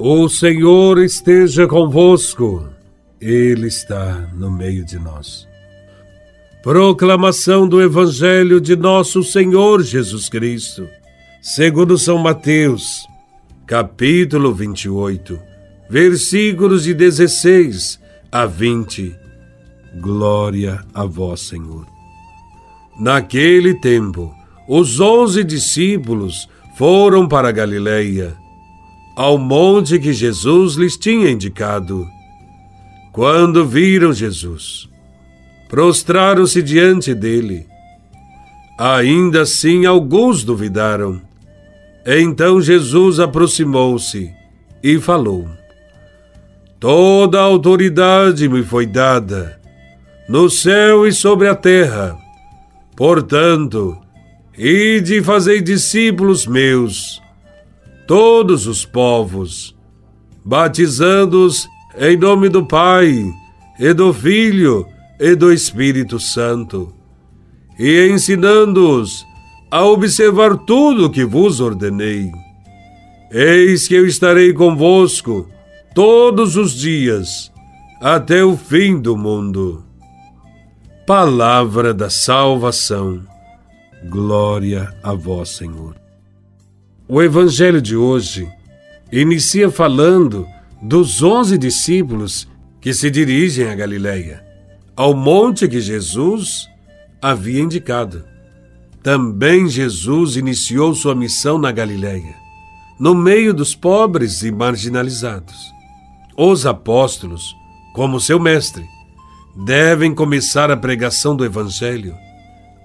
O Senhor esteja convosco, Ele está no meio de nós. Proclamação do Evangelho de Nosso Senhor Jesus Cristo, segundo São Mateus, capítulo 28, versículos de 16 a 20. Glória a Vós, Senhor. Naquele tempo, os onze discípulos foram para Galiléia ao monte que Jesus lhes tinha indicado. Quando viram Jesus, prostraram-se diante dele. Ainda assim, alguns duvidaram. Então Jesus aproximou-se e falou: Toda a autoridade me foi dada, no céu e sobre a terra. Portanto, ide e fazei discípulos meus todos os povos, batizando-os em nome do Pai, e do Filho, e do Espírito Santo, e ensinando-os a observar tudo o que vos ordenei. Eis que eu estarei convosco todos os dias, até o fim do mundo. Palavra da salvação. Glória a vós, Senhor. O evangelho de hoje inicia falando dos onze discípulos que se dirigem a Galiléia, ao monte que Jesus havia indicado. Também Jesus iniciou sua missão na Galiléia, no meio dos pobres e marginalizados. Os apóstolos, como seu mestre, devem começar a pregação do Evangelho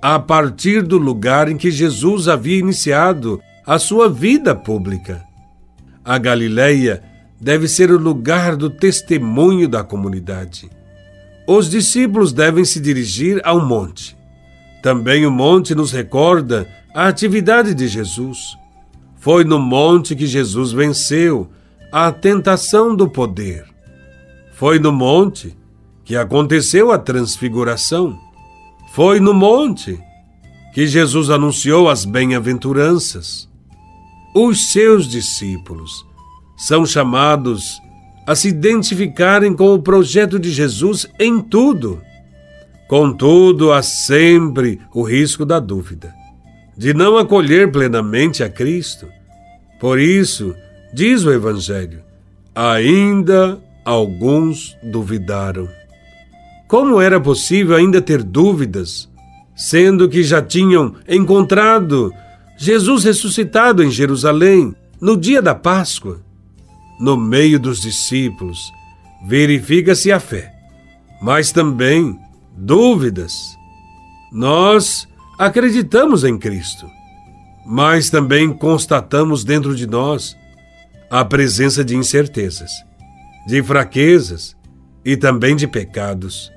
a partir do lugar em que Jesus havia iniciado a sua vida pública. A Galileia deve ser o lugar do testemunho da comunidade. Os discípulos devem se dirigir ao monte. Também o monte nos recorda a atividade de Jesus. Foi no monte que Jesus venceu a tentação do poder. Foi no monte que aconteceu a transfiguração. Foi no monte que Jesus anunciou as bem-aventuranças os seus discípulos são chamados a se identificarem com o projeto de Jesus em tudo. Contudo, há sempre o risco da dúvida, de não acolher plenamente a Cristo. Por isso, diz o Evangelho, ainda alguns duvidaram. Como era possível ainda ter dúvidas, sendo que já tinham encontrado Jesus ressuscitado em Jerusalém, no dia da Páscoa, no meio dos discípulos, verifica-se a fé, mas também dúvidas. Nós acreditamos em Cristo, mas também constatamos dentro de nós a presença de incertezas, de fraquezas e também de pecados.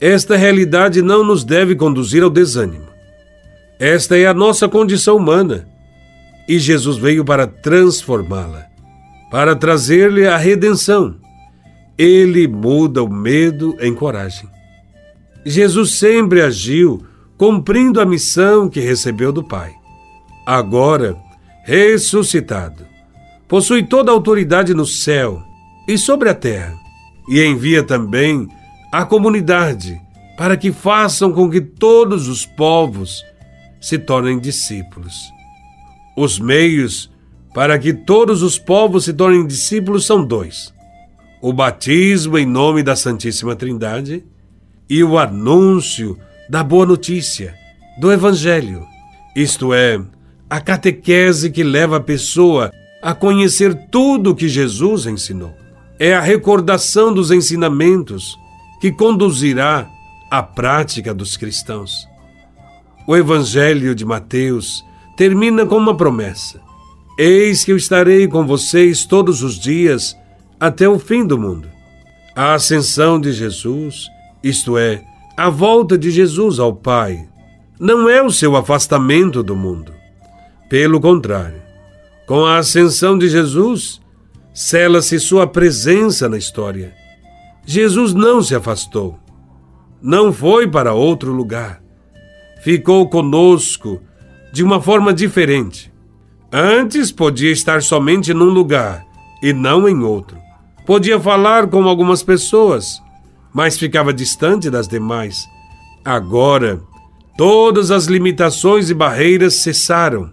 Esta realidade não nos deve conduzir ao desânimo esta é a nossa condição humana e Jesus veio para transformá-la, para trazer-lhe a redenção. Ele muda o medo em coragem. Jesus sempre agiu cumprindo a missão que recebeu do Pai. Agora, ressuscitado, possui toda a autoridade no céu e sobre a terra, e envia também a comunidade para que façam com que todos os povos se tornem discípulos. Os meios para que todos os povos se tornem discípulos são dois: o batismo em nome da Santíssima Trindade e o anúncio da boa notícia, do Evangelho, isto é, a catequese que leva a pessoa a conhecer tudo o que Jesus ensinou. É a recordação dos ensinamentos que conduzirá à prática dos cristãos. O Evangelho de Mateus termina com uma promessa: Eis que eu estarei com vocês todos os dias até o fim do mundo. A ascensão de Jesus, isto é, a volta de Jesus ao Pai, não é o seu afastamento do mundo. Pelo contrário, com a ascensão de Jesus, cela-se sua presença na história. Jesus não se afastou, não foi para outro lugar ficou conosco de uma forma diferente. Antes podia estar somente num lugar, e não em outro. Podia falar com algumas pessoas, mas ficava distante das demais. Agora, todas as limitações e barreiras cessaram.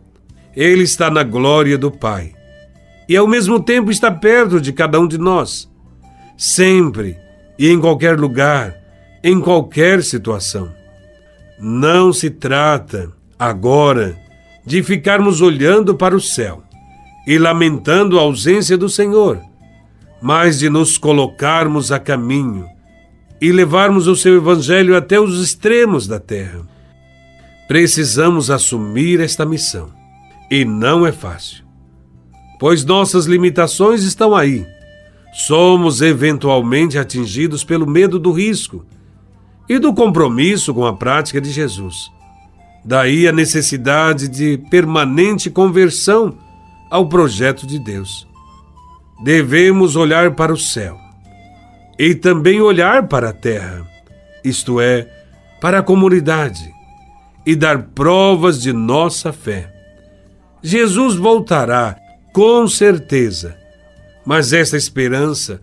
Ele está na glória do Pai. E ao mesmo tempo está perto de cada um de nós. Sempre e em qualquer lugar, em qualquer situação. Não se trata, agora, de ficarmos olhando para o céu e lamentando a ausência do Senhor, mas de nos colocarmos a caminho e levarmos o seu Evangelho até os extremos da terra. Precisamos assumir esta missão. E não é fácil, pois nossas limitações estão aí. Somos eventualmente atingidos pelo medo do risco e do compromisso com a prática de Jesus. Daí a necessidade de permanente conversão ao projeto de Deus. Devemos olhar para o céu e também olhar para a terra, isto é, para a comunidade, e dar provas de nossa fé. Jesus voltará, com certeza, mas esta esperança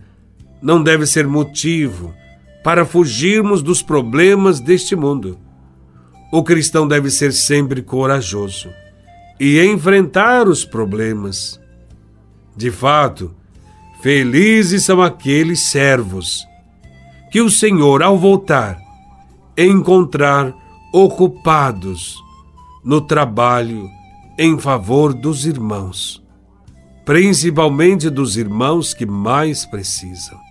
não deve ser motivo para fugirmos dos problemas deste mundo. O cristão deve ser sempre corajoso e enfrentar os problemas. De fato, felizes são aqueles servos que o Senhor, ao voltar, encontrar ocupados no trabalho em favor dos irmãos, principalmente dos irmãos que mais precisam.